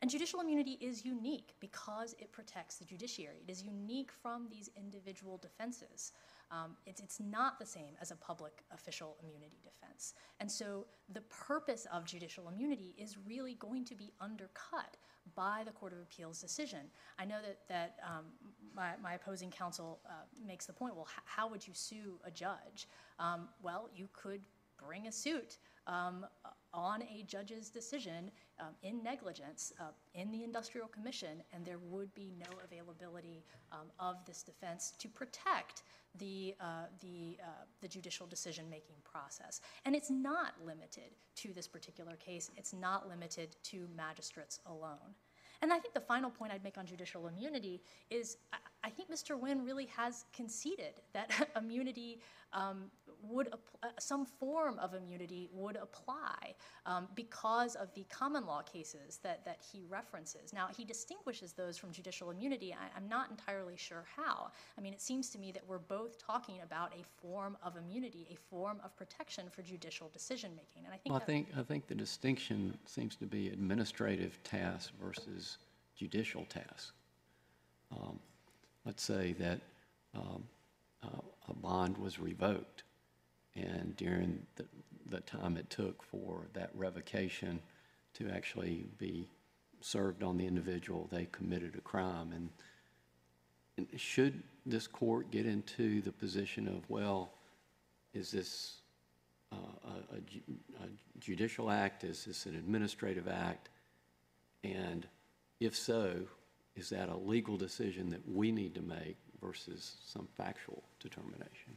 And judicial immunity is unique because it protects the judiciary. It is unique from these individual defenses. Um, it's, it's not the same as a public official immunity defense. And so the purpose of judicial immunity is really going to be undercut by the Court of Appeals decision. I know that, that um, my, my opposing counsel uh, makes the point well, h- how would you sue a judge? Um, well, you could bring a suit um, on a judge's decision um, in negligence uh, in the Industrial Commission, and there would be no availability um, of this defense to protect the, uh, the, uh, the judicial decision-making process. And it's not limited to this particular case. It's not limited to magistrates alone. And I think the final point I'd make on judicial immunity is I, think Mr. Wynn really has conceded that immunity um, would, uh, some form of immunity would apply um, because of the common law cases that, that he references. Now, he distinguishes those from judicial immunity. I, I'm not entirely sure how. I mean, it seems to me that we're both talking about a form of immunity, a form of protection for judicial decision making. And I think Well, I think, I think the distinction seems to be administrative tasks versus judicial tasks. Um, Let's say that um, uh, a bond was revoked, and during the, the time it took for that revocation to actually be served on the individual, they committed a crime. And and should this court get into the position of, well, is this uh, a- a a judicial act? Is this an administrative act? And if so, is that a legal decision that we need to make versus some factual determination?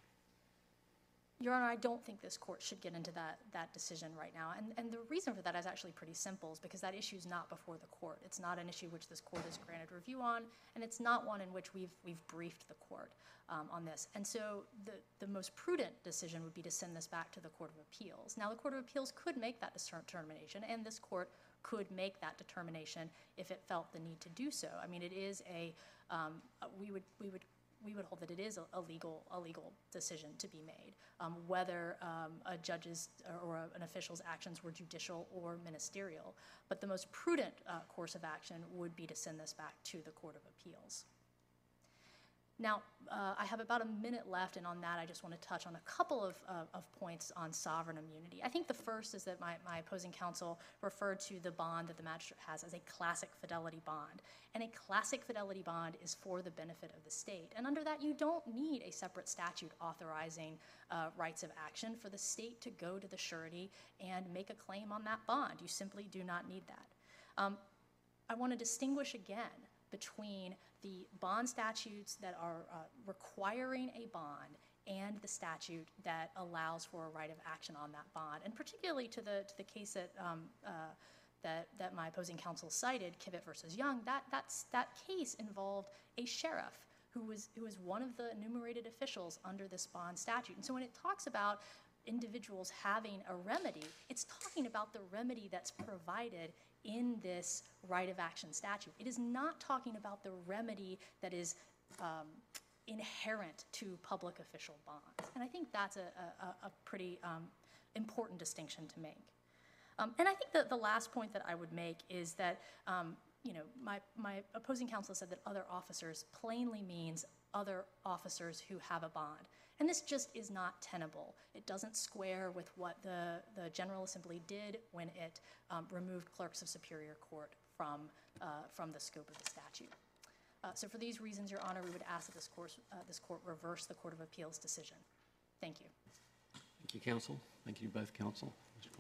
Your Honor, I don't think this court should get into that, that decision right now. And, and the reason for that is actually pretty simple, is because that issue is not before the court. It's not an issue which this court has granted review on, and it's not one in which we've, we've briefed the court um, on this. And so the, the most prudent decision would be to send this back to the Court of Appeals. Now, the Court of Appeals could make that determination, and this court could make that determination if it felt the need to do so. I mean, it is a, um, we would, we would we would hold that it is a- legal, a legal decision to be made, um, whether um, a judge's or a- an official's actions were judicial or ministerial. But the most prudent uh, course of action would be to send this back to the Court of Appeals. Now, uh, I have about a minute left, and on that, I just want to touch on a couple of, uh, of points on sovereign immunity. I think the first is that my, my opposing counsel referred to the bond that the magistrate has as a classic fidelity bond. And a classic fidelity bond is for the benefit of the state. And under that, you don't need a separate statute authorizing uh, rights of action for the state to go to the surety and make a claim on that bond. You simply do not need that. Um, I want to distinguish again between the bond statutes that are uh, requiring a bond and the statute that allows for a right of action on that bond, and particularly to the, to the case that, um, uh, that, that my opposing counsel cited, Kivett versus Young, that, that's, that case involved a sheriff who was, who was one of the enumerated officials under this bond statute. And so when it talks about individuals having a remedy, it's talking about the remedy that's provided in this right of action statute. It is not talking about the remedy that is um, inherent to public official bonds. And I think that's a, a, a pretty um, important distinction to make. Um, and I think that the last point that I would make is that, um, you know, my, my opposing counsel said that other officers plainly means other officers who have a bond. And this just is not tenable. It doesn't square with what the, the General Assembly did when it um, removed clerks of Superior Court from, uh, from the scope of the statute. Uh, so for these reasons, Your Honor, we would ask that this course, uh, this court reverse the Court of Appeals decision. Thank you. Thank you, counsel. Thank you both counsel.